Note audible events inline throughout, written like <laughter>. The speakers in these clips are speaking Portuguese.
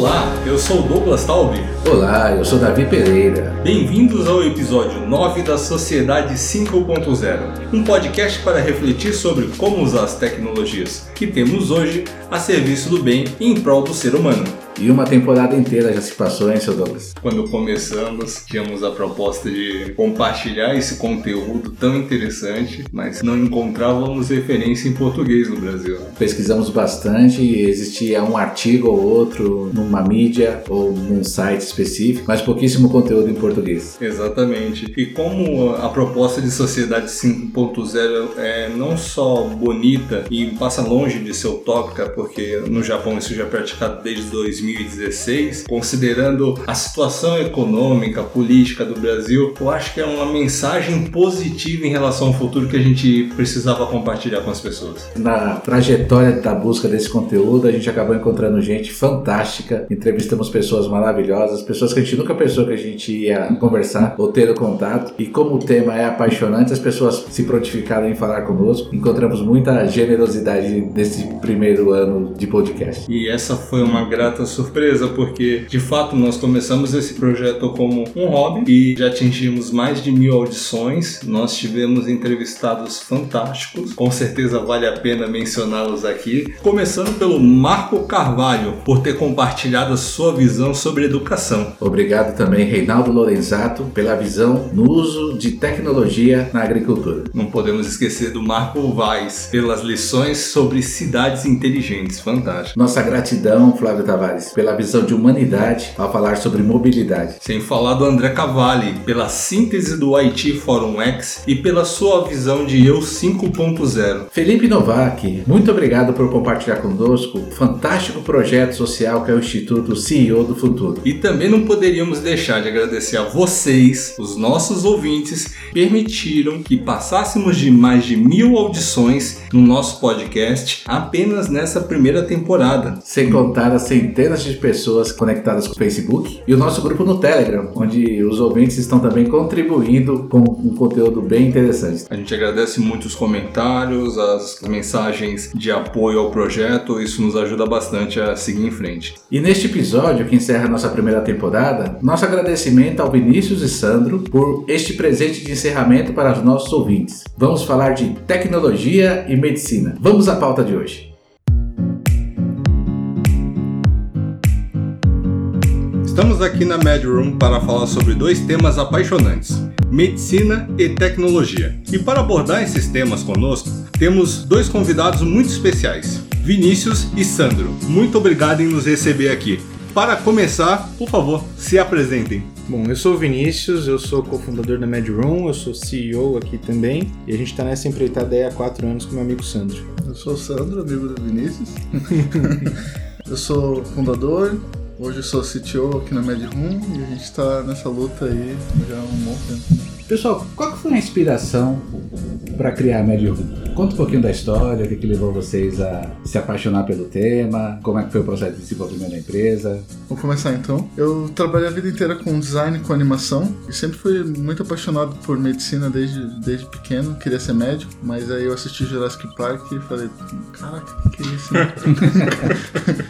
Olá, eu sou Douglas Taube. Olá, eu sou Davi Pereira. Bem-vindos ao episódio 9 da Sociedade 5.0, um podcast para refletir sobre como usar as tecnologias que temos hoje a serviço do bem e em prol do ser humano. E uma temporada inteira já se passou, hein, seu Douglas? Quando começamos, tínhamos a proposta de compartilhar esse conteúdo tão interessante, mas não encontrávamos referência em português no Brasil. Pesquisamos bastante e existia um artigo ou outro numa mídia ou num site específico, mas pouquíssimo conteúdo em português. Exatamente. E como a proposta de Sociedade 5.0 é não só bonita e passa longe de ser utópica, porque no Japão isso já é praticado desde 2000 2016, considerando a situação econômica, política do Brasil, eu acho que é uma mensagem positiva em relação ao futuro que a gente precisava compartilhar com as pessoas. Na trajetória da busca desse conteúdo, a gente acabou encontrando gente fantástica, entrevistamos pessoas maravilhosas, pessoas que a gente nunca pensou que a gente ia conversar ou ter o contato. E como o tema é apaixonante, as pessoas se prontificaram em falar conosco. Encontramos muita generosidade nesse primeiro ano de podcast. E essa foi uma grata surpresa, porque de fato nós começamos esse projeto como um hobby e já atingimos mais de mil audições. Nós tivemos entrevistados fantásticos, com certeza vale a pena mencioná-los aqui. Começando pelo Marco Carvalho, por ter compartilhado a sua visão sobre educação. Obrigado também, Reinaldo Lorenzato, pela visão no uso de tecnologia na agricultura. Não podemos esquecer do Marco Vaz, pelas lições sobre cidades inteligentes. Fantástico. Nossa gratidão, Flávio Tavares pela visão de humanidade ao falar sobre mobilidade. Sem falar do André Cavalli, pela síntese do IT Forum X e pela sua visão de Eu 5.0. Felipe Novak, muito obrigado por compartilhar conosco o fantástico projeto social que é o Instituto CEO do Futuro. E também não poderíamos deixar de agradecer a vocês, os nossos ouvintes, permitiram que passássemos de mais de mil audições no nosso podcast apenas nessa primeira temporada. Sem contar as centenas centenas de pessoas conectadas com o Facebook e o nosso grupo no Telegram, onde os ouvintes estão também contribuindo com um conteúdo bem interessante. A gente agradece muito os comentários, as mensagens de apoio ao projeto, isso nos ajuda bastante a seguir em frente. E neste episódio, que encerra nossa primeira temporada, nosso agradecimento ao Vinícius e Sandro por este presente de encerramento para os nossos ouvintes. Vamos falar de tecnologia e medicina. Vamos à pauta de hoje. Estamos aqui na MedRoom para falar sobre dois temas apaixonantes: medicina e tecnologia. E para abordar esses temas conosco, temos dois convidados muito especiais, Vinícius e Sandro. Muito obrigado em nos receber aqui. Para começar, por favor, se apresentem. Bom, eu sou o Vinícius, eu sou cofundador da MedRoom, eu sou CEO aqui também e a gente está nessa empreitada há quatro anos com meu amigo Sandro. Eu sou o Sandro, amigo do Vinícius. <laughs> eu sou fundador, Hoje eu sou CTO aqui na MedRoom e a gente está nessa luta aí já há um bom tempo. Pessoal, qual que foi a inspiração para criar a MedRoom? Conta um pouquinho da história, o que, que levou vocês a se apaixonar pelo tema, como é que foi o processo de desenvolvimento da empresa. Vamos começar então. Eu trabalhei a vida inteira com design, com animação e sempre fui muito apaixonado por medicina desde, desde pequeno, queria ser médico, mas aí eu assisti Jurassic Park e falei, caraca, o que é isso?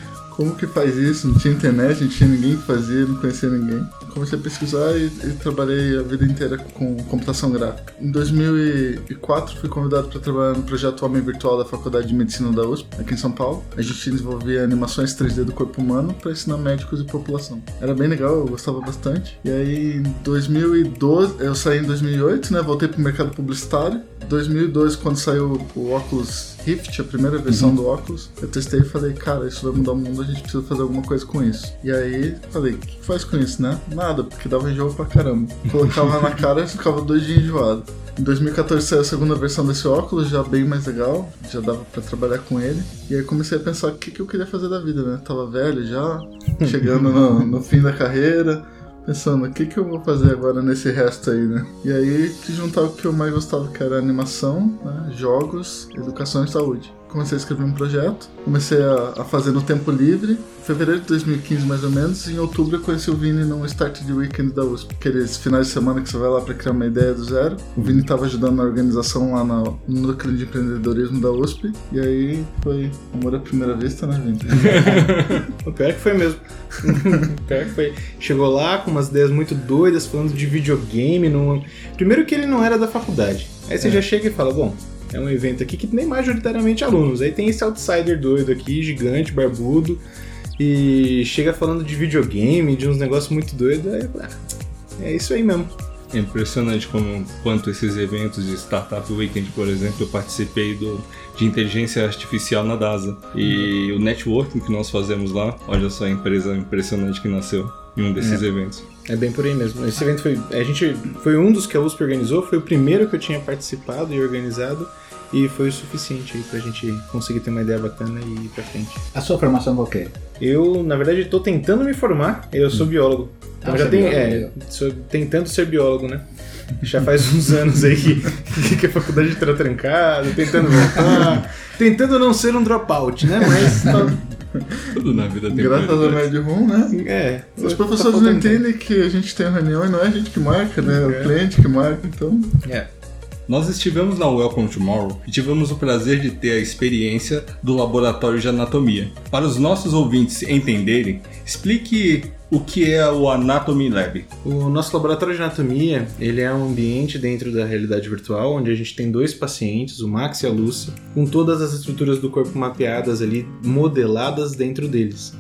<laughs> como que faz isso? Não tinha internet, não tinha ninguém que fazia, não conhecia ninguém. Comecei a pesquisar e, e trabalhei a vida inteira com computação gráfica. Em 2004 fui convidado para trabalhar no projeto Homem Virtual da Faculdade de Medicina da USP, aqui em São Paulo. A gente desenvolvia animações 3D do corpo humano para ensinar médicos e população. Era bem legal, eu gostava bastante. E aí em 2012, eu saí em 2008, né? Voltei pro mercado publicitário. 2012, quando saiu o óculos Rift, a primeira versão uhum. do óculos, eu testei e falei, cara, isso vai mudar o mundo, a gente precisa fazer alguma coisa com isso. E aí falei, o que faz com isso, né? Nada, porque dava enjoo pra caramba. Colocava na cara e ficava dois dias enjoado. Em 2014 saiu a segunda versão desse óculos, já bem mais legal, já dava para trabalhar com ele. E aí comecei a pensar o que, que eu queria fazer da vida, né? Tava velho já, chegando no, no fim da carreira pensando, o que, que eu vou fazer agora nesse resto aí, né? E aí quis juntar o que eu mais gostava, que era animação, né? jogos, educação e saúde. Comecei a escrever um projeto, comecei a, a fazer no tempo livre. Em fevereiro de 2015, mais ou menos, em outubro eu conheci o Vini no Start de Weekend da USP. Aqueles finais de semana que você vai lá para criar uma ideia do zero. O Vini estava ajudando na organização lá no núcleo de empreendedorismo da USP. E aí foi amor à primeira vista, né, Vini? <laughs> o pior é que foi mesmo. <laughs> o pior é que foi. Chegou lá com umas ideias muito doidas, falando de videogame. No... Primeiro que ele não era da faculdade. Aí você é. já chega e fala, bom, é um evento aqui que nem majoritariamente alunos. Aí tem esse outsider doido aqui, gigante, barbudo, e chega falando de videogame, de uns negócios muito doidos. Aí, ah, é isso aí mesmo. É impressionante como quanto esses eventos de Startup Weekend, por exemplo, eu participei do, de inteligência artificial na DASA. E o networking que nós fazemos lá, olha só a empresa impressionante que nasceu em um desses é. eventos. É bem por aí mesmo. Esse evento foi. A gente foi um dos que a USP organizou, foi o primeiro que eu tinha participado e organizado. E foi o suficiente aí pra gente conseguir ter uma ideia bacana e ir pra frente. A sua formação qual é? Eu, na verdade, tô tentando me formar. Eu sou hum. biólogo. Então ah, já tenho. É, sou tentando ser biólogo, né? Já faz uns <laughs> anos aí que, que a faculdade tá trancada, tentando voltar. <laughs> tentando não ser um dropout, né? Mas tá, Tudo na vida tem Graças ao Medium, né? É. Os professores tá não entendem que a gente tem reunião e não é a gente que marca, né? É o cliente que marca, então. É. Nós estivemos na Welcome Tomorrow e tivemos o prazer de ter a experiência do laboratório de anatomia. Para os nossos ouvintes entenderem, explique o que é o Anatomy Lab. O nosso laboratório de anatomia, ele é um ambiente dentro da realidade virtual, onde a gente tem dois pacientes, o Max e a Lucy, com todas as estruturas do corpo mapeadas ali, modeladas dentro deles.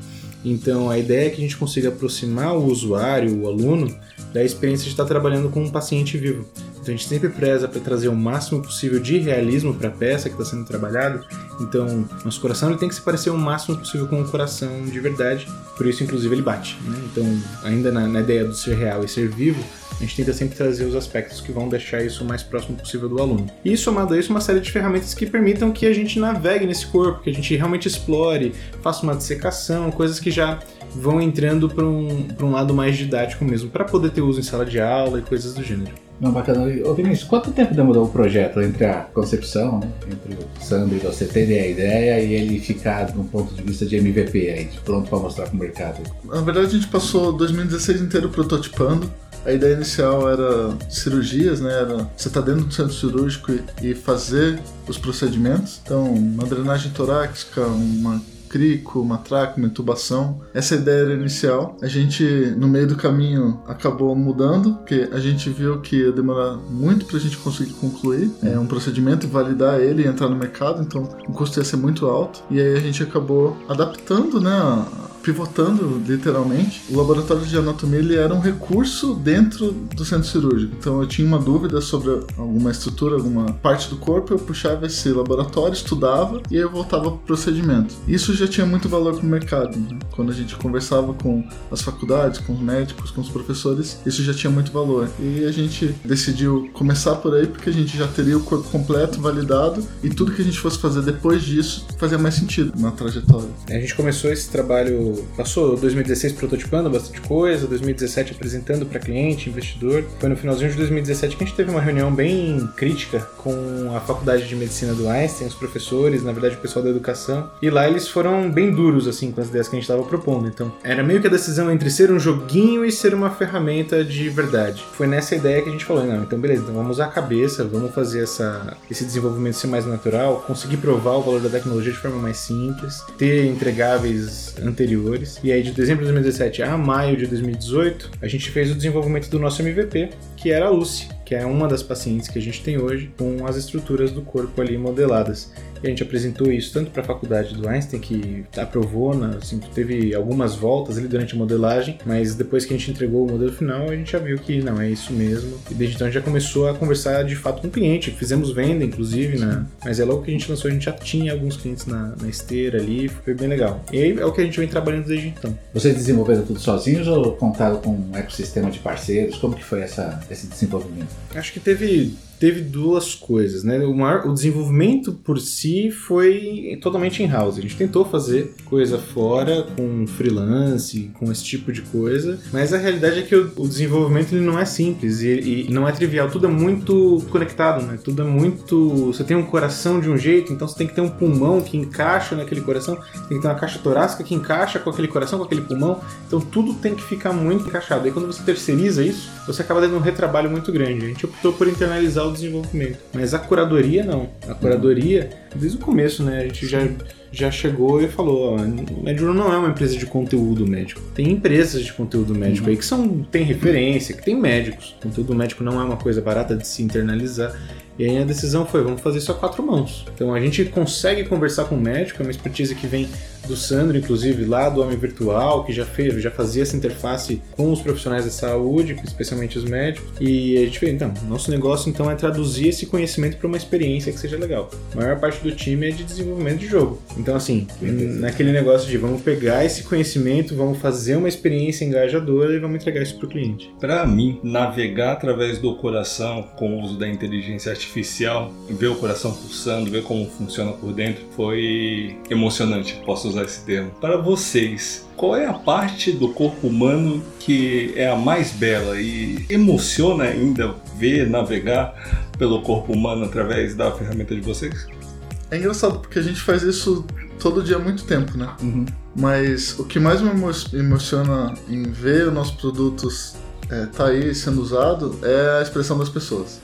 Então a ideia é que a gente consiga aproximar o usuário, o aluno, da experiência de estar trabalhando com um paciente vivo. Então a gente sempre preza para trazer o máximo possível de realismo para a peça que está sendo trabalhada. Então nosso coração ele tem que se parecer o máximo possível com o coração de verdade. Por isso, inclusive, ele bate. Né? Então, ainda na, na ideia do ser real e ser vivo, a gente tenta sempre trazer os aspectos que vão deixar isso o mais próximo possível do aluno. E somado a isso, uma série de ferramentas que permitam que a gente navegue nesse corpo, que a gente realmente explore, faça uma dissecação, coisas que já vão entrando para um, um lado mais didático mesmo, para poder ter uso em sala de aula e coisas do gênero. Não, bacana. Ô Vinícius, quanto tempo demorou o projeto entre a concepção, né, entre o Sandro e você terem a ideia e ele ficar do ponto de vista de MVP aí, pronto para mostrar para o mercado? Na verdade, a gente passou 2016 inteiro prototipando. A ideia inicial era cirurgias, né? Era você tá dentro do centro cirúrgico e, e fazer os procedimentos. Então, uma drenagem torácica, uma crico, uma traca, uma intubação. Essa ideia era inicial. A gente, no meio do caminho, acabou mudando, porque a gente viu que ia demorar muito para a gente conseguir concluir é, um procedimento validar ele e entrar no mercado, então o custo ia ser muito alto. E aí a gente acabou adaptando, né? Pivotando literalmente, o laboratório de anatomia ele era um recurso dentro do centro cirúrgico. Então eu tinha uma dúvida sobre alguma estrutura, alguma parte do corpo, eu puxava esse laboratório, estudava e aí eu voltava para o procedimento. Isso já tinha muito valor para o mercado. Né? Quando a gente conversava com as faculdades, com os médicos, com os professores, isso já tinha muito valor. E a gente decidiu começar por aí porque a gente já teria o corpo completo, validado e tudo que a gente fosse fazer depois disso fazia mais sentido na trajetória. A gente começou esse trabalho passou 2016 prototipando bastante coisa, 2017 apresentando para cliente, investidor. Foi no finalzinho de 2017 que a gente teve uma reunião bem crítica com a Faculdade de Medicina do Einstein, os professores, na verdade o pessoal da educação. E lá eles foram bem duros assim com as ideias que a gente estava propondo. Então, era meio que a decisão entre ser um joguinho e ser uma ferramenta de verdade. Foi nessa ideia que a gente falou, não, então beleza, então vamos usar a cabeça, vamos fazer essa, esse desenvolvimento ser mais natural, conseguir provar o valor da tecnologia de forma mais simples, ter entregáveis anteriores anteriores. E aí, de dezembro de 2017 a maio de 2018, a gente fez o desenvolvimento do nosso MVP, que era a Lucy, que é uma das pacientes que a gente tem hoje com as estruturas do corpo ali modeladas. A gente apresentou isso tanto para a faculdade do Einstein, que aprovou, né, assim, teve algumas voltas ali durante a modelagem, mas depois que a gente entregou o modelo final, a gente já viu que não, é isso mesmo. E desde então a gente já começou a conversar de fato com o cliente. Fizemos venda, inclusive, né? Mas é logo que a gente lançou, a gente já tinha alguns clientes na, na esteira ali, foi bem legal. E aí é o que a gente vem trabalhando desde então. Vocês desenvolveram tudo sozinhos ou contaram com um ecossistema de parceiros? Como que foi essa, esse desenvolvimento? Acho que teve teve duas coisas, né? O, maior, o desenvolvimento por si foi totalmente in-house. A gente tentou fazer coisa fora, com freelance, com esse tipo de coisa, mas a realidade é que o, o desenvolvimento ele não é simples e, e, não é trivial. Tudo é muito conectado, né? Tudo é muito. Você tem um coração de um jeito, então você tem que ter um pulmão que encaixa naquele coração, tem que ter uma caixa torácica que encaixa com aquele coração, com aquele pulmão. Então tudo tem que ficar muito encaixado. E quando você terceiriza isso, você acaba dando um retrabalho muito grande. A gente optou por internalizar o desenvolvimento. Mas a curadoria não. A curadoria, desde o começo, né? A gente já, já chegou e falou: ó, o não é uma empresa de conteúdo médico. Tem empresas de conteúdo médico uhum. aí que são, tem referência, que tem médicos. O conteúdo médico não é uma coisa barata de se internalizar. E aí a decisão foi, vamos fazer isso a quatro mãos. Então a gente consegue conversar com o médico, é uma expertise que vem do Sandro, inclusive, lá do Homem Virtual, que já fez, já fazia essa interface com os profissionais da saúde, especialmente os médicos. E a gente fez, então, nosso negócio então é traduzir esse conhecimento para uma experiência que seja legal. A maior parte do time é de desenvolvimento de jogo. Então, assim, naquele negócio de vamos pegar esse conhecimento, vamos fazer uma experiência engajadora e vamos entregar isso para o cliente. Para mim, navegar através do coração com o uso da inteligência artificial, ver o coração pulsando, ver como funciona por dentro, foi emocionante. Posso usar esse termo. Para vocês, qual é a parte do corpo humano que é a mais bela e emociona ainda ver navegar pelo corpo humano através da ferramenta de vocês? É engraçado porque a gente faz isso todo dia há muito tempo, né? Uhum. Mas o que mais me emociona em ver os nossos produtos é, tá aí sendo usado é a expressão das pessoas.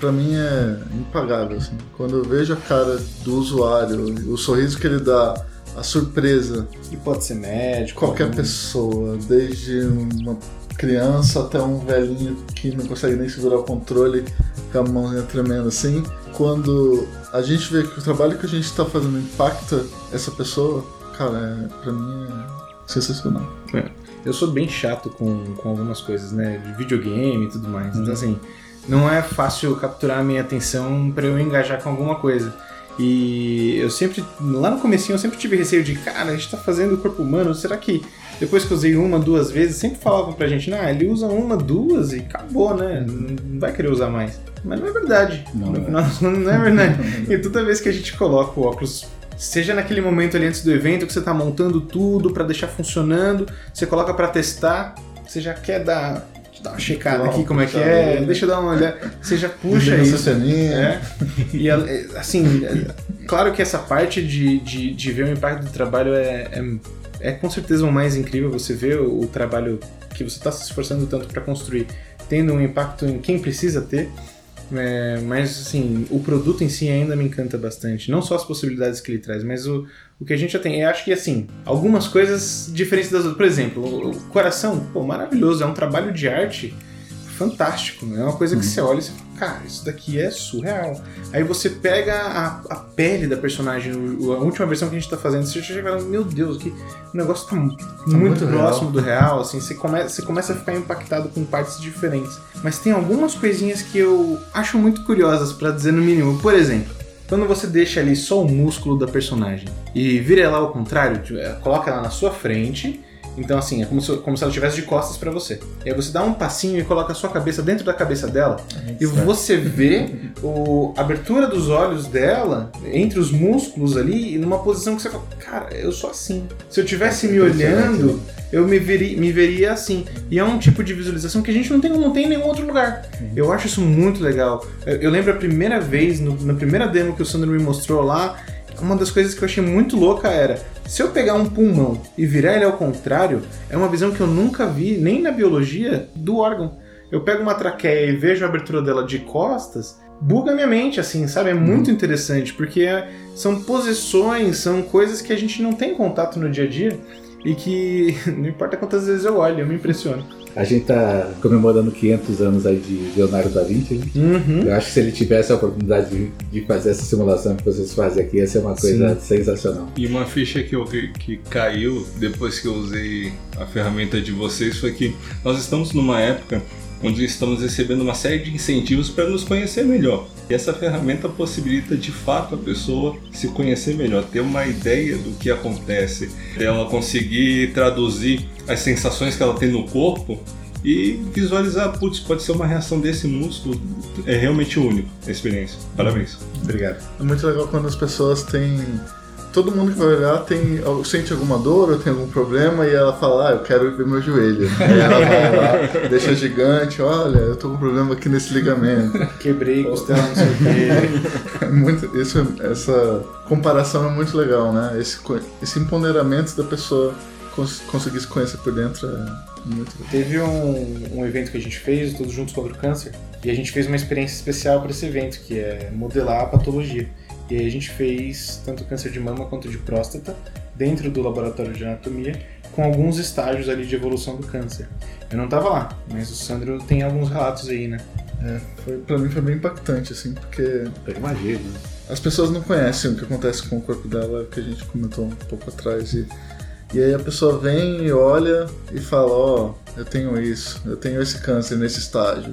Para mim é impagável. Assim. Quando eu vejo a cara do usuário, o sorriso que ele dá, a surpresa. E pode ser médico. Qualquer algum... pessoa, desde uma criança até um velhinho que não consegue nem segurar o controle com a mãozinha tremenda assim. Quando a gente vê que o trabalho que a gente está fazendo impacta essa pessoa, cara, é, pra mim é sensacional. É. Eu sou bem chato com, com algumas coisas, né? De videogame e tudo mais. Então, uhum. Então, assim, não é fácil capturar a minha atenção para eu engajar com alguma coisa. E eu sempre, lá no comecinho, eu sempre tive receio de, cara, a gente tá fazendo o corpo humano, será que depois que eu usei uma, duas vezes, sempre falavam pra gente, nah, ele usa uma, duas e acabou, né? Não vai querer usar mais. Mas não é verdade. Não, no é. <laughs> não é verdade. e toda vez que a gente coloca o óculos seja naquele momento ali antes do evento que você está montando tudo para deixar funcionando, você coloca para testar, você já quer dar dar uma checada aqui como é que é, deixa eu dar uma olhada, você já puxa isso. É. E assim, <laughs> é, claro que essa parte de, de, de ver o impacto do trabalho é, é, é com certeza o mais incrível, você vê o, o trabalho que você está se esforçando tanto para construir, tendo um impacto em quem precisa ter. É, mas assim, o produto em si ainda me encanta bastante. Não só as possibilidades que ele traz, mas o, o que a gente já tem. Eu acho que assim, algumas coisas diferentes das outras. Por exemplo, o coração, pô, maravilhoso, é um trabalho de arte fantástico. Né? É uma coisa que uhum. você olha e você fala, cara, isso daqui é surreal. Aí você pega a, a pele da personagem, a última versão que a gente tá fazendo, você chega falando, meu Deus, que o negócio tá, tá muito, muito, próximo real. do real, assim, você, come, você começa a ficar impactado com partes diferentes. Mas tem algumas coisinhas que eu acho muito curiosas, para dizer no mínimo. Por exemplo, quando você deixa ali só o músculo da personagem e vira ela ao contrário, é, coloca ela na sua frente então, assim, é como se, como se ela estivesse de costas para você. E aí você dá um passinho e coloca a sua cabeça dentro da cabeça dela. É e você vê o, a abertura dos olhos dela entre os músculos ali, numa posição que você fala, cara, eu sou assim. Se eu tivesse me olhando, eu me, veri, me veria assim. E é um tipo de visualização que a gente não tem, não tem em nenhum outro lugar. Eu acho isso muito legal. Eu, eu lembro a primeira vez, no, na primeira demo que o Sandro me mostrou lá, uma das coisas que eu achei muito louca era se eu pegar um pulmão e virar ele ao contrário, é uma visão que eu nunca vi, nem na biologia, do órgão. Eu pego uma traqueia e vejo a abertura dela de costas, buga minha mente, assim, sabe? É muito uhum. interessante, porque são posições, são coisas que a gente não tem contato no dia a dia e que <laughs> não importa quantas vezes eu olho, eu me impressiono. A gente tá comemorando 500 anos aí de Leonardo da Vinci. Né? Uhum. Eu acho que se ele tivesse a oportunidade de, de, fazer essa simulação que vocês fazem aqui, ia ser uma coisa Sim. sensacional. E uma ficha que, eu, que caiu depois que eu usei a ferramenta de vocês foi que nós estamos numa época onde estamos recebendo uma série de incentivos para nos conhecer melhor. E essa ferramenta possibilita de fato a pessoa se conhecer melhor, ter uma ideia do que acontece, ela conseguir traduzir as sensações que ela tem no corpo e visualizar, putz, pode ser uma reação desse músculo, é realmente único a experiência. Parabéns. Obrigado. É muito legal quando as pessoas têm. Todo mundo que vai olhar tem, sente alguma dor ou tem algum problema e ela fala, ah, eu quero ver meu joelho. <laughs> Aí ela vai lá, deixa gigante, olha, eu tô com um problema aqui nesse ligamento. Quebrei, costela, não sei o quê. <laughs> É muito, isso, essa comparação é muito legal, né? Esse, esse empoderamento da pessoa cons- conseguir se conhecer por dentro é muito legal. Teve um, um evento que a gente fez, todos juntos contra o câncer, e a gente fez uma experiência especial para esse evento, que é modelar a patologia. E aí a gente fez tanto câncer de mama quanto de próstata dentro do laboratório de anatomia, com alguns estágios ali de evolução do câncer. Eu não tava lá, mas o Sandro tem alguns relatos aí, né? É, foi, pra mim foi bem impactante, assim, porque Eu imagino. né? as pessoas não conhecem o que acontece com o corpo dela, que a gente comentou um pouco atrás. E, e aí a pessoa vem e olha e fala, ó, eu tenho isso, eu tenho esse câncer nesse estágio.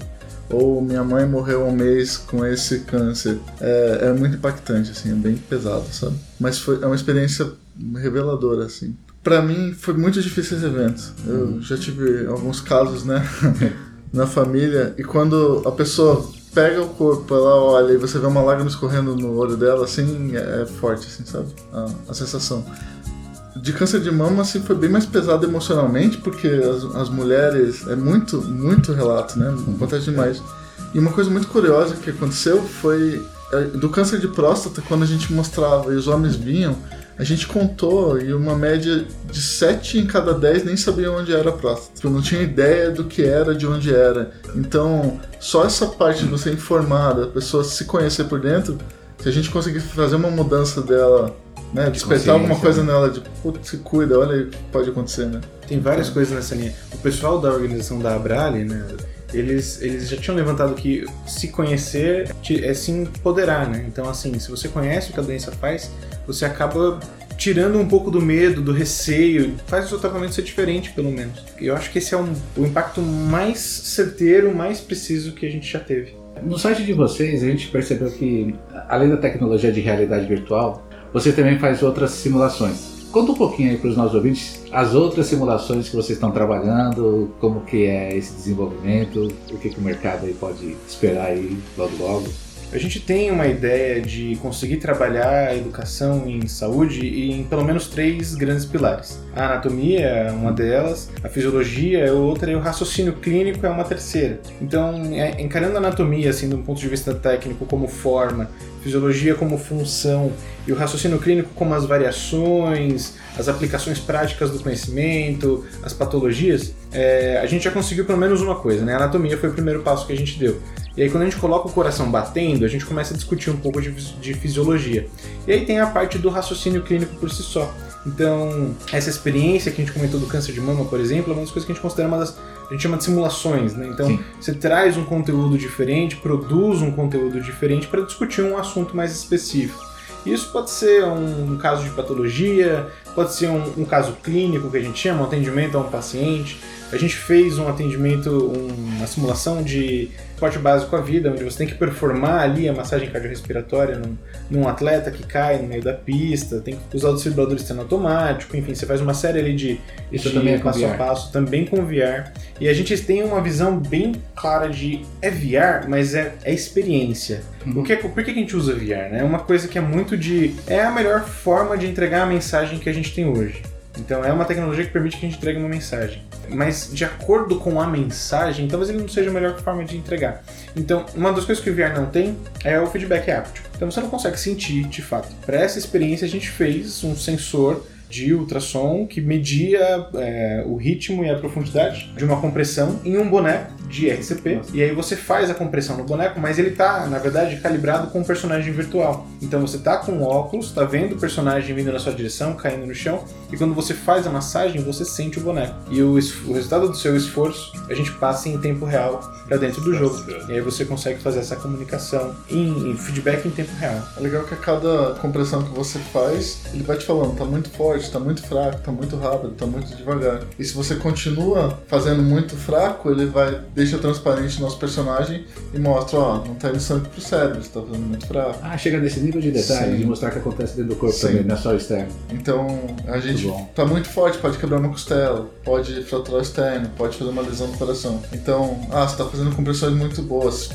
Ou minha mãe morreu há um mês com esse câncer. É, é muito impactante, assim, é bem pesado, sabe? Mas foi, é uma experiência reveladora, assim. Pra mim foi muito difícil esse evento. Eu já tive alguns casos, né, <laughs> na família, e quando a pessoa pega o corpo, ela olha e você vê uma lágrima escorrendo no olho dela, assim, é, é forte, assim, sabe? A, a sensação. De câncer de mama, assim, foi bem mais pesado emocionalmente, porque as, as mulheres, é muito, muito relato, né? Acontece demais. E uma coisa muito curiosa que aconteceu foi é, do câncer de próstata, quando a gente mostrava e os homens vinham, a gente contou e uma média de 7 em cada 10 nem sabiam onde era a próstata. Tipo, não tinha ideia do que era, de onde era. Então, só essa parte de você informar, da pessoa se conhecer por dentro, se a gente conseguir fazer uma mudança dela, né, despertar alguma consciência, coisa nela de, putz, se cuida, olha aí o que pode acontecer, né? Tem várias coisas nessa linha. O pessoal da organização da Abrali, né? Eles, eles já tinham levantado que se conhecer te- é se empoderar, né? Então, assim, se você conhece o que a doença faz, você acaba tirando um pouco do medo, do receio, faz o seu tratamento ser diferente, pelo menos. E eu acho que esse é um, o impacto mais certeiro, mais preciso que a gente já teve. No site de vocês, a gente percebeu que, além da tecnologia de realidade virtual, você também faz outras simulações. Conta um pouquinho aí para os nossos ouvintes as outras simulações que vocês estão trabalhando, como que é esse desenvolvimento, o que, que o mercado aí pode esperar aí logo logo. A gente tem uma ideia de conseguir trabalhar a educação em saúde em pelo menos três grandes pilares. A anatomia é uma delas, a fisiologia é outra e o raciocínio clínico é uma terceira. Então, é, encarando a anatomia assim, de um ponto de vista técnico como forma, fisiologia como função e o raciocínio clínico como as variações, as aplicações práticas do conhecimento, as patologias, é, a gente já conseguiu pelo menos uma coisa, né? A anatomia foi o primeiro passo que a gente deu. E aí quando a gente coloca o coração batendo, a gente começa a discutir um pouco de, de fisiologia. E aí tem a parte do raciocínio clínico por si só. Então, essa experiência que a gente comentou do câncer de mama, por exemplo, é uma das coisas que a gente considera uma das. A gente chama de simulações, né? Então, Sim. você traz um conteúdo diferente, produz um conteúdo diferente para discutir um assunto mais específico. Isso pode ser um, caso de patologia, pode ser um, um caso clínico que a gente chama, um atendimento a um paciente. A gente fez um atendimento, um- uma simulação de esporte básico à vida, onde você tem que performar ali a massagem cardiorrespiratória num, num atleta que cai no meio da pista, tem que usar o desfibrilador externo automático, enfim, você faz uma série ali de, Isso de também é passo a VR. passo, também com VR. E a gente tem uma visão bem clara de é VR, mas é, é experiência. Uhum. O que é, por que que a gente usa VR? Né? É uma coisa que é muito de. É a melhor forma de entregar a mensagem que a gente tem hoje. Então é uma tecnologia que permite que a gente entregue uma mensagem. Mas de acordo com a mensagem, talvez ele não seja a melhor forma de entregar. Então, uma das coisas que o VR não tem é o feedback áptico. Então você não consegue sentir de fato. Para essa experiência a gente fez um sensor de ultrassom que media é, o ritmo e a profundidade de uma compressão em um boneco de RCP. E aí você faz a compressão no boneco, mas ele tá, na verdade, calibrado com um personagem virtual. Então você tá com o óculos, tá vendo o personagem vindo na sua direção, caindo no chão, e quando você faz a massagem, você sente o boneco. E o, o resultado do seu esforço, a gente passa em tempo real para dentro do jogo. E aí você consegue fazer essa comunicação em, em feedback em tempo real. É legal que a cada compressão que você faz, ele vai te falando, tá muito forte, tá muito fraco, tá muito rápido, tá muito devagar. E se você continua fazendo muito fraco, ele vai deixa transparente nosso personagem e mostra, ó, não tá indo sangue pro cérebro, você tá fazendo muito fraco. Ah, chega nesse nível de detalhe, Sim. de mostrar o que acontece dentro do corpo Sim. também, não é só o externo. Então a gente bom. tá muito forte, pode quebrar uma costela, pode fraturar o externo, pode fazer uma lesão no coração. Então, ah, você tá fazendo compressões muito boas,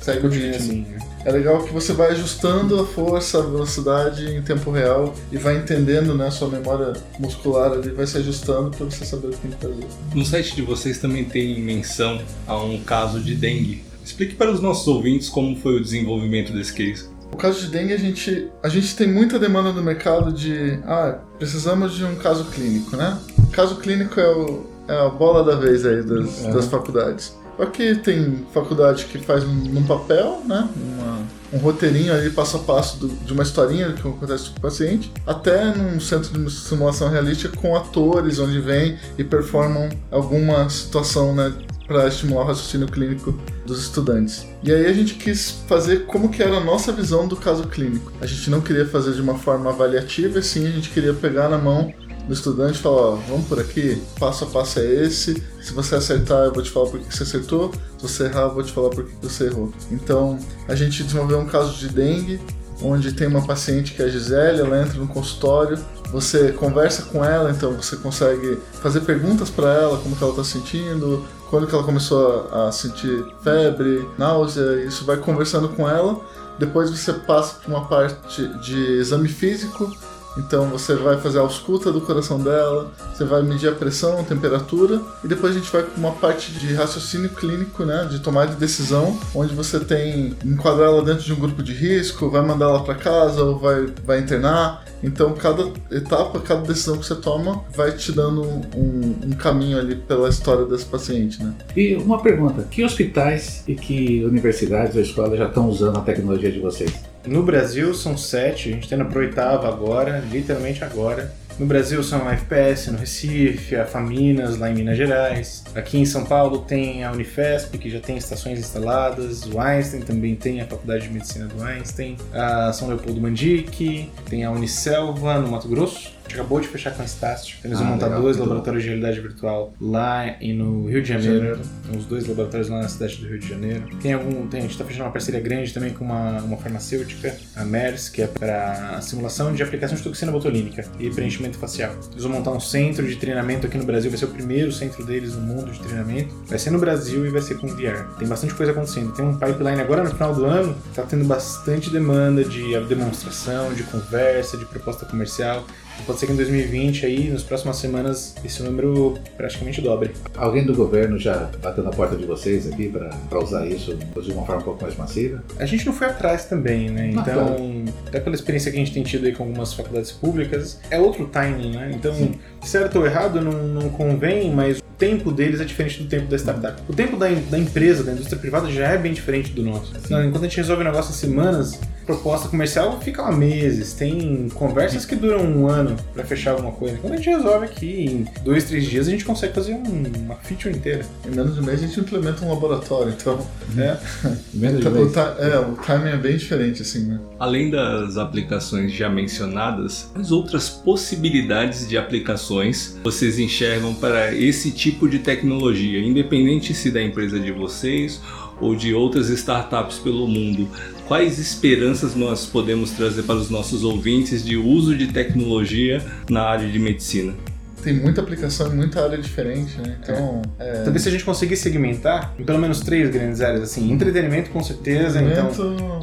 segue o ritmo. Assim, né? É legal que você vai ajustando a força, a velocidade em tempo real e vai entendendo, né, a sua memória muscular ali vai se ajustando para você saber o que tem que fazer. No site de vocês também tem menção a um caso de dengue. Explique para os nossos ouvintes como foi o desenvolvimento desse case. O caso de dengue, a gente, a gente tem muita demanda no mercado de, ah, precisamos de um caso clínico, né? Caso clínico é, o- é a bola da vez aí das, das faculdades. Aqui tem faculdade que faz num papel, né? Uma- um roteirinho ali passo a passo do- de uma historinha que acontece com o paciente, até num centro de simulação realística com atores onde vêm e performam alguma situação, né? Para estimular o raciocínio clínico dos estudantes. E aí a gente quis fazer como que era a nossa visão do caso clínico. A gente não queria fazer de uma forma avaliativa, sim a gente queria pegar na mão do estudante falar, ó, vamos por aqui, passo a passo é esse, se você acertar eu vou te falar por que você acertou, se você errar eu vou te falar por que você errou. Então a gente desenvolveu um caso de dengue, onde tem uma paciente que é a Gisele, ela entra no consultório, você conversa com ela, então você consegue fazer perguntas para ela, como que ela está sentindo, quando que ela começou a, a sentir febre, náusea, isso vai conversando com ela. Depois você passa para uma parte de exame físico, então você vai fazer a ausculta do coração dela, você vai medir a pressão, a temperatura, e depois a gente vai para uma parte de raciocínio clínico, né, de tomada de decisão, onde você tem enquadrar ela dentro de um grupo de risco, vai mandar ela para casa ou vai, vai internar. Então cada etapa, cada decisão que você toma vai te dando um, um caminho ali pela história desse paciente, né? E uma pergunta: que hospitais e que universidades ou escolas já estão usando a tecnologia de vocês? No Brasil são sete, a gente tá indo pro oitavo agora, literalmente agora. No Brasil são a FPS no Recife, a Faminas lá em Minas Gerais. Aqui em São Paulo tem a Unifesp, que já tem estações instaladas. O Einstein também tem a Faculdade de Medicina do Einstein. A São Leopoldo Mandique, tem a Unicelva no Mato Grosso. A gente acabou de fechar com a Estácio. Eles vão Ah, montar legal, dois laboratórios de realidade virtual lá e no Rio de Janeiro. Tem os dois laboratórios lá na cidade do Rio de Janeiro. Tem algum. Tem, a gente está fechando uma parceria grande também com uma, uma farmacêutica, a MERS, que é para simulação de aplicação de toxina botulínica e preenchimento facial. Eles vão montar um centro de treinamento aqui no Brasil, vai ser o primeiro centro deles no mundo de treinamento. Vai ser no Brasil e vai ser com VR. Tem bastante coisa acontecendo. Tem um pipeline agora no final do ano, tá tendo bastante demanda de demonstração, de conversa, de proposta comercial. Pode ser que em 2020 aí, nas próximas semanas, esse número praticamente dobre. Alguém do governo já bateu na porta de vocês aqui para usar isso de uma forma um pouco mais massiva? A gente não foi atrás também, né? Ah, Então, até pela experiência que a gente tem tido aí com algumas faculdades públicas, é outro timing, né? Então, certo ou errado não, não convém, mas o tempo deles é diferente do tempo da startup. O tempo da, da empresa, da indústria privada, já é bem diferente do nosso. Enquanto a gente resolve o negócio em semanas, proposta comercial fica lá meses. Tem conversas que duram um ano pra fechar alguma coisa. Quando a gente resolve aqui, em dois, três dias, a gente consegue fazer um- uma feature inteira. Em menos de um mês a gente implementa um laboratório, então né? <laughs> Menos de um o, mês. ti- é, o timing é bem diferente, assim, né? Além das aplicações já mencionadas, as outras possibilidades de aplicações vocês enxergam para esse tipo de tecnologia, independente se da empresa de vocês ou de outras startups pelo mundo. Quais esperanças nós podemos trazer para os nossos ouvintes de uso de tecnologia na área de medicina? Tem muita aplicação em muita área diferente, né? Então, é, Talvez se a gente conseguir segmentar em pelo menos três grandes áreas, assim, entretenimento com certeza, então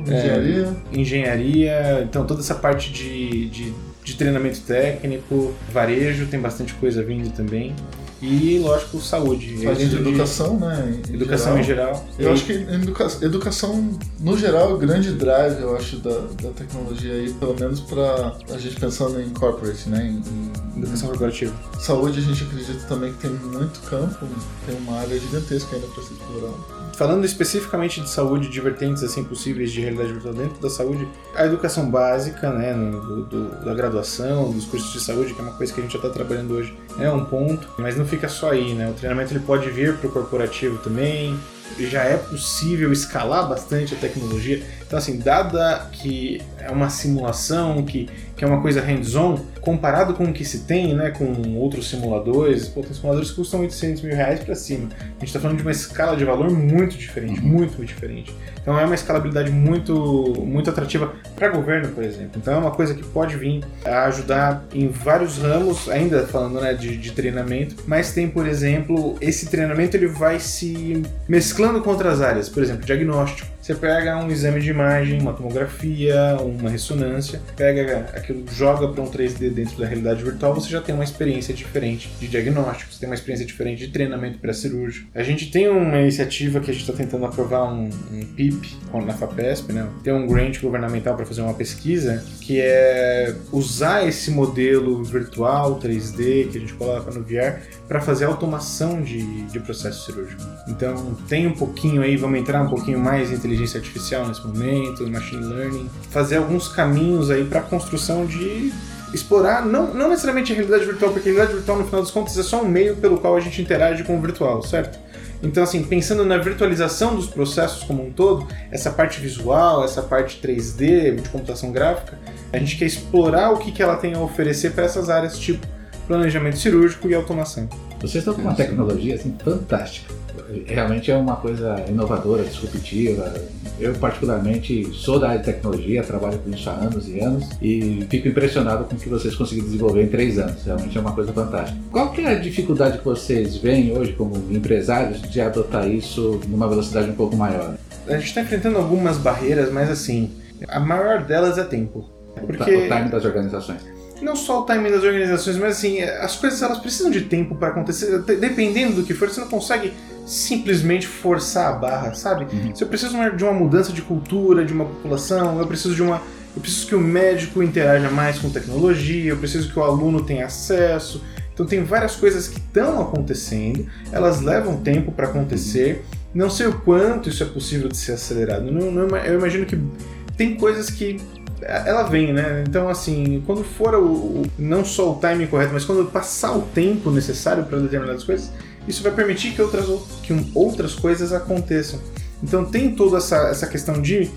engenharia, engenharia, então toda essa parte de, de, de treinamento técnico, varejo, tem bastante coisa vindo também. E, lógico, saúde. E parte de educação, né? em educação em geral. geral. Eu E- acho que educa- educação, no geral, é o grande drive, eu acho, da, da tecnologia aí, pelo menos para a gente pensando em corporate, né? Em Educação corporativa. saúde, a gente acredita também que tem muito campo, tem uma área gigantesca ainda para ser explorada. Falando especificamente de saúde, de vertentes assim possíveis de realidade virtual dentro da saúde, a educação básica, né, do, do- da graduação, dos cursos de saúde, que é uma coisa que a gente já está trabalhando hoje, é um ponto, mas não fica só aí, né? O treinamento ele pode vir para o corporativo também. Já é possível escalar bastante a tecnologia. Então, assim, dada que é uma simulação, que, que é uma coisa hands-on, comparado com o que se tem, né, com outros simuladores, pô, tem simuladores que custam 800 mil reais para cima. A gente está falando de uma escala de valor muito diferente, muito, muito diferente. Então é uma escalabilidade muito, muito atrativa para governo, por exemplo. Então é uma coisa que pode vir a ajudar em vários ramos, ainda falando né, de, de treinamento, mas tem, por exemplo, esse treinamento ele vai se mesclando com outras áreas, por exemplo, diagnóstico. Você pega um exame de imagem, uma tomografia, uma ressonância, pega aquilo, joga para um 3D dentro da realidade virtual, você já tem uma experiência diferente de diagnóstico, você tem uma experiência diferente de treinamento pré-cirúrgico. A gente tem uma iniciativa que a gente está tentando aprovar um, um PIP na FAPESP, né? tem um grant governamental para fazer uma pesquisa que é usar esse modelo virtual 3D que a gente coloca no VR para fazer automação de, de processo cirúrgico. Então tem um pouquinho aí, vamos entrar um pouquinho mais em inteligência artificial nesse momento, machine learning, fazer alguns caminhos aí para construção de explorar não, não necessariamente a realidade virtual, porque a realidade virtual no final das contas é só um meio pelo qual a gente interage com o virtual, certo? Então, assim, pensando na virtualização dos processos como um todo, essa parte visual, essa parte 3D, de computação gráfica, a gente quer explorar o que, que ela tem a oferecer para essas áreas, tipo planejamento cirúrgico e automação. Vocês estão com uma tecnologia assim, fantástica. Realmente é uma coisa inovadora, disruptiva. Eu, particularmente, sou da área de tecnologia, trabalho com isso há anos e anos e fico impressionado com o que vocês conseguiram desenvolver em três anos. Realmente é uma coisa fantástica. Qual que é a dificuldade que vocês veem hoje como empresários de adotar isso numa velocidade um pouco maior? A gente está enfrentando algumas barreiras, mas assim, a maior delas é tempo. Porque... O time das organizações não só o timing das organizações, mas assim, as coisas elas precisam de tempo para acontecer. Dependendo do que for, você não consegue simplesmente forçar a barra, sabe? Uhum. Se eu preciso de uma mudança de cultura, de uma população, eu preciso de uma. Eu preciso que o médico interaja mais com tecnologia, eu preciso que o aluno tenha acesso. Então tem várias coisas que estão acontecendo, elas levam tempo para acontecer. Não sei o quanto isso é possível de ser acelerado. Não, não, eu imagino que tem coisas que ela vem, né? Então, assim, quando for o, o, não só o timing correto, mas quando passar o tempo necessário para determinadas coisas, isso vai permitir que outras, que outras coisas aconteçam. Então, tem toda essa, essa questão de,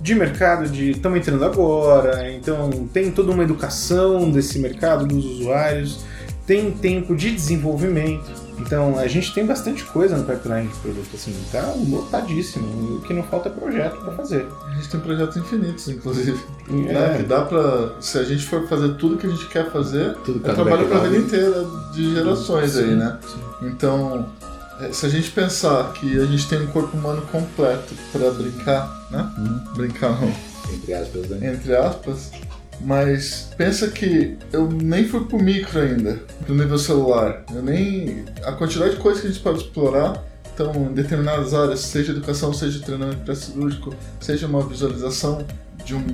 de mercado, de estamos entrando agora, então tem toda uma educação desse mercado, dos usuários, tem tempo de desenvolvimento. Então a gente tem bastante coisa no pipeline de produto, assim, tá lotadíssimo. O que não falta é projeto para fazer. A gente tem projetos infinitos, inclusive. É. Né? Que dá pra. Se a gente for fazer tudo que a gente quer fazer, tudo é trabalho pra vida inteira de gerações sim, aí, né? Sim. Então, é, se a gente pensar que a gente tem um corpo humano completo para brincar, né? Hum. Brincar não. Entre aspas, né? Entre aspas mas pensa que eu nem fui pro micro ainda, pro nível celular. Eu nem. A quantidade de coisas que a gente pode explorar então, em determinadas áreas, seja educação, seja treinamento pré-cirúrgico, seja uma visualização de um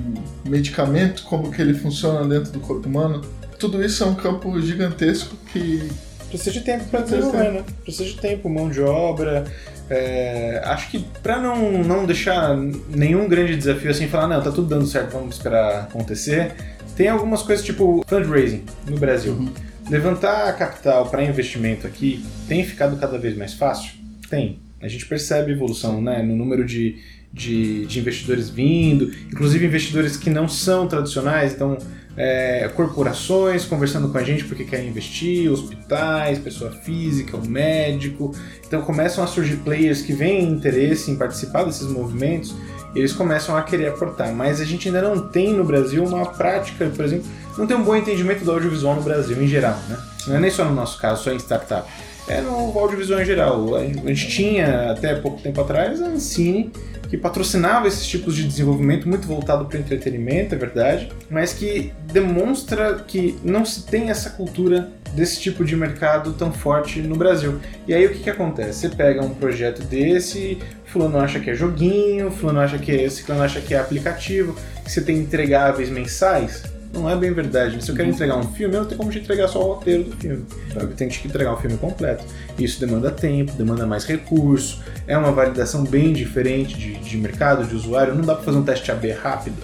medicamento, como que ele funciona dentro do corpo humano, tudo isso é um campo gigantesco que precisa de tempo para desenvolver, né? Precisa de tempo, mão de obra. É, acho que para não, não deixar nenhum grande desafio assim, falar, não, tá tudo dando certo, vamos esperar acontecer, tem algumas coisas tipo fundraising no Brasil. Uhum. Levantar capital para investimento aqui tem ficado cada vez mais fácil? Tem. A gente percebe evolução né, no número de, de, de investidores vindo, inclusive investidores que não são tradicionais, então é, corporações conversando com a gente porque querem investir, hospitais, pessoa física, o médico. Então começam a surgir players que veem interesse em participar desses movimentos e eles começam a querer aportar. Mas a gente ainda não tem no Brasil uma prática, por exemplo, não tem um bom entendimento do audiovisual no Brasil em geral, né? Não é nem só no nosso caso, só em startup. É no audiovisual em geral. A gente tinha até pouco tempo atrás a Ancine, que patrocinava esses tipos de desenvolvimento muito voltado para entretenimento, é verdade, mas que demonstra que não se tem essa cultura desse tipo de mercado tão forte no Brasil. E aí o que, que acontece? Você pega um projeto desse, fulano acha que é joguinho, fulano acha que é fulano acha que é aplicativo, que você tem entregáveis mensais, não é bem verdade. Se eu quero entregar um filme, eu não tenho como te entregar só o roteiro do filme. Eu tenho que entregar o filme completo. Isso demanda tempo, demanda mais recurso, é uma validação bem diferente de, de mercado, de usuário. Não dá para fazer um teste AB rápido.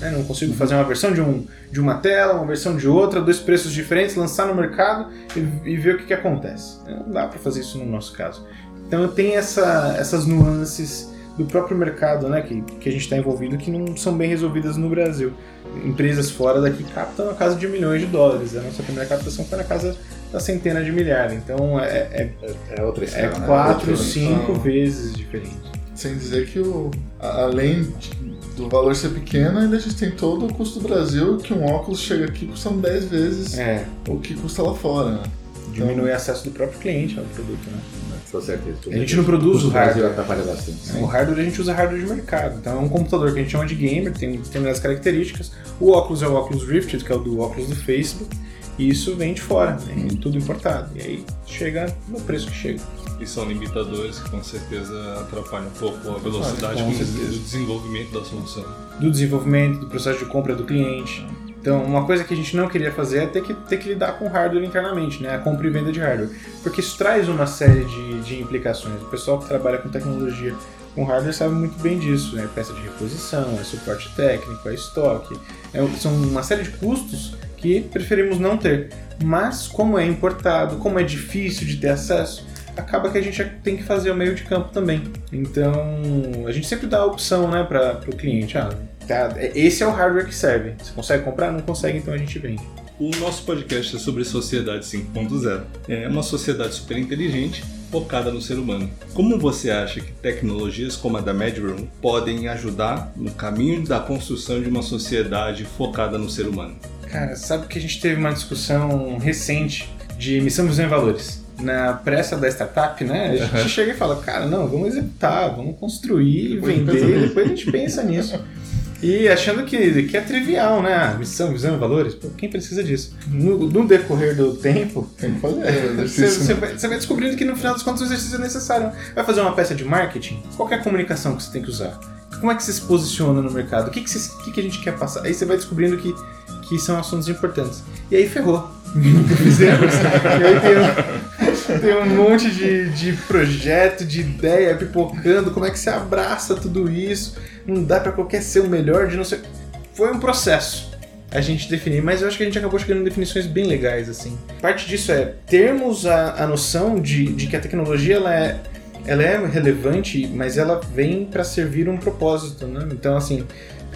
Né? Não consigo fazer uma versão de, um, de uma tela, uma versão de outra, dois preços diferentes, lançar no mercado e, e ver o que, que acontece. Não dá para fazer isso no nosso caso. Então tem essa, essas nuances do próprio mercado né, que, que a gente está envolvido que não são bem resolvidas no Brasil. Empresas fora daqui captam na casa de milhões de dólares. A nossa primeira captação foi na casa da centena de milhares. Então é, é, É outra é escala, né? quatro, Outra- cinco Ah. vezes diferente. Sem dizer que o, a- além de- do valor ser pequeno, ainda a gente tem todo o custo do Brasil, que um óculos chega aqui custando 10 vezes É, o que custa lá fora. né? diminui o acesso do próprio cliente ao produto. Né? Com certeza. A gente não produz o hardware. atrapalha bastante. O hardware a gente usa hardware de mercado. Então é um computador que a gente chama de gamer, tem determinadas características. O óculos é o óculos Rift, que é o do óculos do Facebook. E isso vem de fora, né? é tudo importado. E aí chega no preço que chega. E são limitadores que com certeza atrapalham um pouco a velocidade com com certeza. o desenvolvimento da solução. Do desenvolvimento, do processo de compra do cliente. Então, uma coisa que a gente não queria fazer é ter que, ter que lidar com hardware internamente, né? A compra e venda de hardware. Porque isso traz uma série de, de implicações. O pessoal que trabalha com tecnologia com hardware sabe muito bem disso. É peça de reposição, é suporte técnico, é estoque. É- são uma série de custos que preferimos não ter. Mas, como é importado, como é difícil de ter acesso, acaba que a gente tem que fazer o meio de campo também. Então, a gente sempre dá a opção né, para o cliente. Ah, tá, esse é o hardware que serve. Você consegue comprar? Não consegue, então a gente vende. O nosso podcast é sobre Sociedade 5.0. É uma sociedade super inteligente focada no ser humano. Como você acha que tecnologias como a da MedRoom podem ajudar no caminho da construção de uma sociedade focada no ser humano? Cara, sabe que a gente teve uma discussão recente de missão, visão e valores. Na pressa da startup, né? A gente chega e fala, cara, não, vamos executar, vamos construir, Depois vender, <laughs> depois a gente pensa nisso. E achando que, que é trivial, né? Ah, missão, visão e valores, pô, quem precisa disso? No, no decorrer do tempo, Tem que fazer o você, exercício. você vai, você vai descobrindo que no final das contas o exercício é necessário. Vai fazer uma peça de marketing? Qual é a comunicação que você tem que usar? Como é que você se posiciona no mercado? O que, que, você- o que, que a gente quer passar? Aí você vai descobrindo que, que são assuntos importantes. E aí ferrou. Nunca <laughs> fizemos. e aí tem um, tem um monte de, de projeto, de ideia pipocando. Como é que você abraça tudo isso? Não dá pra qualquer ser o melhor de não ser. Foi um processo a gente definir, mas eu acho que a gente acabou chegando em definições bem legais, assim. Parte disso é termos a, a noção de, de que a tecnologia ela é, ela é relevante, mas ela vem para servir um propósito, né? Então, assim,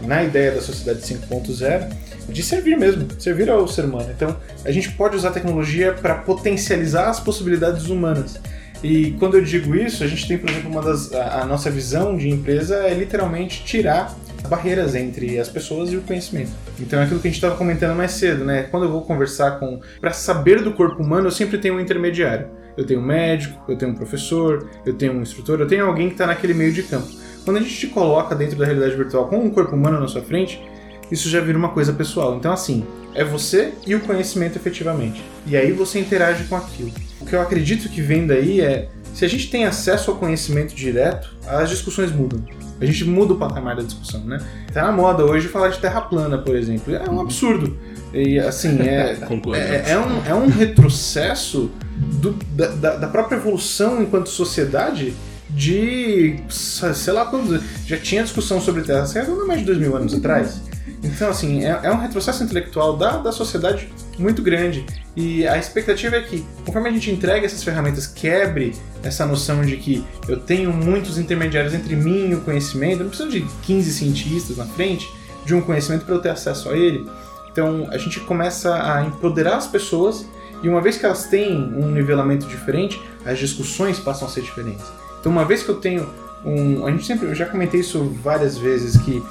na ideia da sociedade 5.0, de servir mesmo, servir ao ser humano. Então, a gente pode usar a tecnologia para potencializar as possibilidades humanas. E quando eu digo isso, a gente tem, por exemplo, uma das a, a nossa visão de empresa é literalmente tirar barreiras entre as pessoas e o conhecimento. Então é aquilo que a gente estava comentando mais cedo, né? Quando eu vou conversar com para saber do corpo humano, eu sempre tenho um intermediário. Eu tenho um médico, eu tenho um professor, eu tenho um instrutor, eu tenho alguém que está naquele meio de campo. Quando a gente te coloca dentro da realidade virtual com um corpo humano na sua frente, isso já vira uma coisa pessoal. Então, assim, é você e o conhecimento efetivamente. E aí você interage com aquilo. O que eu acredito que vem daí é: se a gente tem acesso ao conhecimento direto, as discussões mudam. A gente muda o patamar da discussão, né? Tá na moda hoje falar de terra plana, por exemplo. É um absurdo. E assim, é, <laughs> é, é um, é um retrocesso do- da, da- própria evolução enquanto sociedade de, sei lá quando, já tinha discussão sobre terra certa não mais de dois mil anos atrás. Então, assim, é, é um retrocesso intelectual da, da sociedade muito grande. E a expectativa é que, conforme a gente entrega essas ferramentas, quebre essa noção de que eu tenho muitos intermediários entre mim e o conhecimento, eu não preciso de 15 cientistas na frente de um conhecimento para eu ter acesso a ele. Então, a gente começa a empoderar as pessoas e uma vez que elas têm um nivelamento diferente, as discussões passam a ser diferentes. Então, uma vez que eu tenho um. A gente sempre. Eu já comentei isso várias vezes que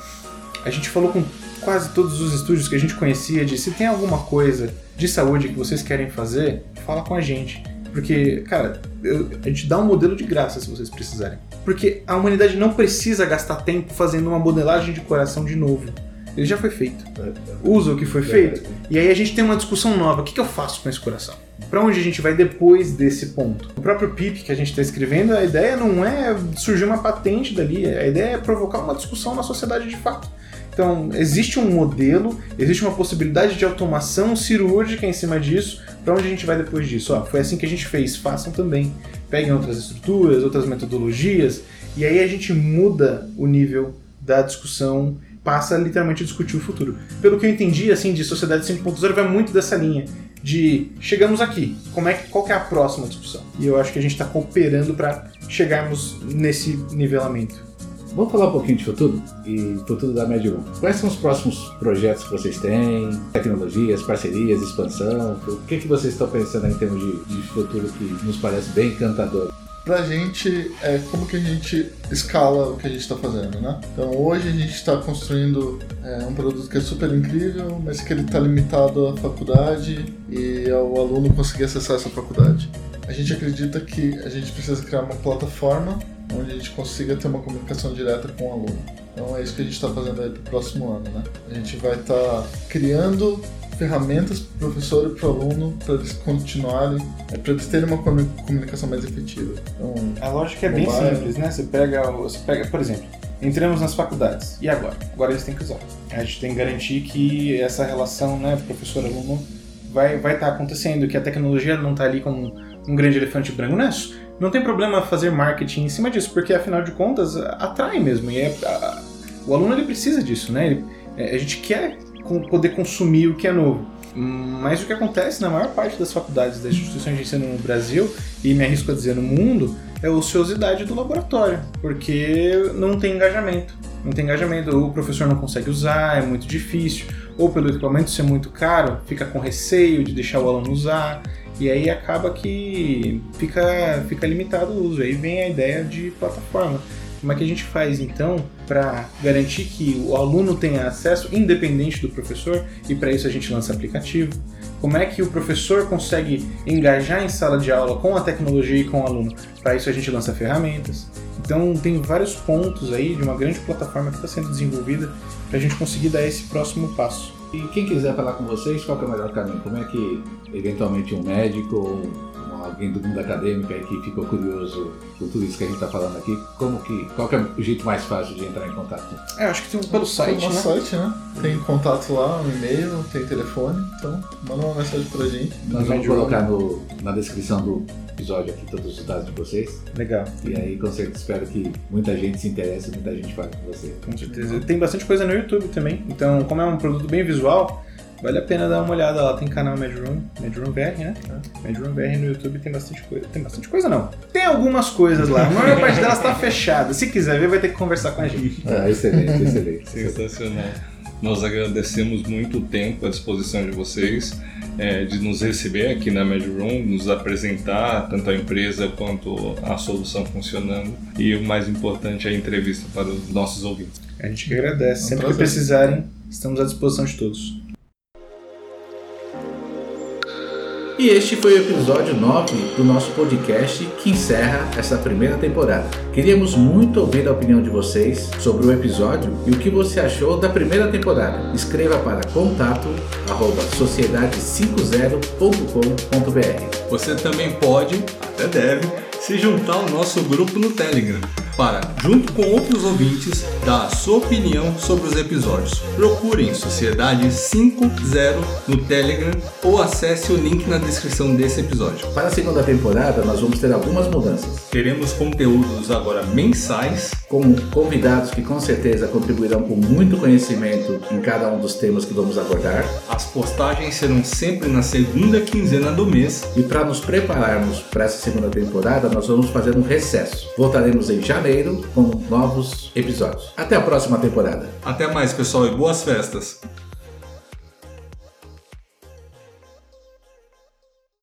a gente falou com quase todos os estúdios que a gente conhecia de se tem alguma coisa de saúde que vocês querem fazer, fala com a gente. Porque, cara, eu- a gente dá um modelo de graça se vocês precisarem. Porque a humanidade não precisa gastar tempo fazendo uma modelagem de coração de novo. Ele já foi feito. Usa o que foi feito. E aí a gente tem uma discussão nova. O que, que eu faço com esse coração? Pra onde a gente vai depois desse ponto? O próprio PIP que a gente está escrevendo, a ideia não é surgir uma patente dali, a ideia é provocar uma discussão na sociedade de fato. Então, existe um modelo, existe uma possibilidade de automação cirúrgica em cima disso. Para onde a gente vai depois disso? Ó, foi assim que a gente fez, façam também. Peguem outras estruturas, outras metodologias, e aí a gente muda o nível da discussão, passa literalmente a discutir o futuro. Pelo que eu entendi, assim, de Sociedade 5.0 vai muito dessa linha. de chegamos aqui, como é que, qual que é a próxima discussão? E eu acho que a gente está cooperando para chegarmos nesse nivelamento. Vamos falar um pouquinho de futuro e futuro da Medium. Quais são os próximos projetos que vocês têm? Tecnologias, parcerias, expansão? O que, que vocês estão pensando em termos de, de futuro que nos parece bem encantador? Pra gente, é como que a gente escala o que a gente está fazendo, né? Então hoje a gente está construindo é, um produto que é super incrível, mas que ele está limitado à faculdade e ao aluno conseguir acessar essa faculdade. A gente acredita que a gente precisa criar uma plataforma onde a gente consiga ter uma comunicação direta com o aluno. Então é isso que a gente está fazendo aí para o próximo ano, né? A gente vai estar tá criando ferramentas para o professor e para o aluno para eles continuarem, é, para eles terem uma comunicação mais efetiva. Então, a lógica é bem simples, né? Você pega, você pega, por exemplo, entramos nas faculdades e agora? Agora eles têm que usar. A gente tem que garantir que essa relação, né, professor-aluno vai vai estar tá acontecendo, que a tecnologia não está ali como um grande elefante branco, não é? Não tem problema fazer marketing em cima disso, porque afinal de contas atrai mesmo. E é, a, o aluno ele precisa disso, né? Ele, é, a gente quer poder consumir o que é novo. Mas o que acontece na maior parte das faculdades, das instituições de ensino no Brasil, e me arrisco a dizer no mundo, é a ociosidade do laboratório, porque não tem engajamento. Não tem engajamento, o professor não consegue usar, é muito difícil, ou pelo equipamento ser muito caro, fica com receio de deixar o aluno usar, e aí acaba que fica, fica limitado o uso. Aí vem a ideia de plataforma. Como é que a gente faz então para garantir que o aluno tenha acesso independente do professor e para isso a gente lança aplicativo? Como é que o professor consegue engajar em sala de aula com a tecnologia e com o aluno? Para isso a gente lança ferramentas. Então tem vários pontos aí de uma grande plataforma que está sendo desenvolvida para a gente conseguir dar esse próximo passo. E quem quiser falar com vocês, qual é o melhor caminho? Como é que eventualmente um médico ou alguém do mundo acadêmico aí que ficou curioso por tudo isso que a gente está falando aqui, como que, qual que é o jeito mais fácil de entrar em contato? É, acho que tem pelo site, né? site, né? Tem contato lá, um e-mail, tem telefone, então manda uma mensagem pra gente. Nós vamos colocar no, na descrição do episódio aqui todos os dados de vocês. Legal. E aí, com certeza, espero que muita gente se interesse, muita gente fale com você. Com certeza. Tem bastante coisa no YouTube também, então como é um produto bem visual, Vale a pena dar uma olhada lá, tem canal Medroom, Medroom BR, né? É. Medroom BR no YouTube tem bastante coisa. Tem bastante coisa não. Tem algumas coisas lá, a maior <laughs> parte delas tá fechada. Se quiser ver, vai ter que conversar com a gente. Ah, excelente, excelente. Sensacional. Nós agradecemos muito o tempo à disposição de vocês, é, de nos receber aqui na Medroom, nos apresentar tanto a empresa quanto a solução funcionando e o mais importante, a entrevista para os nossos ouvintes. A gente que agradece. É um Sempre prazer. que precisarem, estamos à disposição de todos. E este foi o episódio 9 do nosso podcast que encerra essa primeira temporada. Queríamos muito ouvir a opinião de vocês sobre o episódio e o que você achou da primeira temporada. Escreva para contato sociedade50.com.br. Você também pode, até deve, se juntar ao nosso grupo no Telegram para, junto com outros ouvintes, dar a sua opinião sobre os episódios. Procurem Sociedade 50 no Telegram ou acesse o link na descrição desse episódio. Para a segunda temporada, nós vamos ter algumas mudanças. Teremos conteúdos agora mensais, com convidados que com certeza contribuirão com muito conhecimento em cada um dos temas que vamos abordar. As postagens serão sempre na segunda quinzena do mês. E para nos prepararmos para essa segunda temporada, nós vamos fazer um recesso. Voltaremos em janeiro janeiro com novos episódios. Até a próxima temporada. Até mais, pessoal, e boas festas!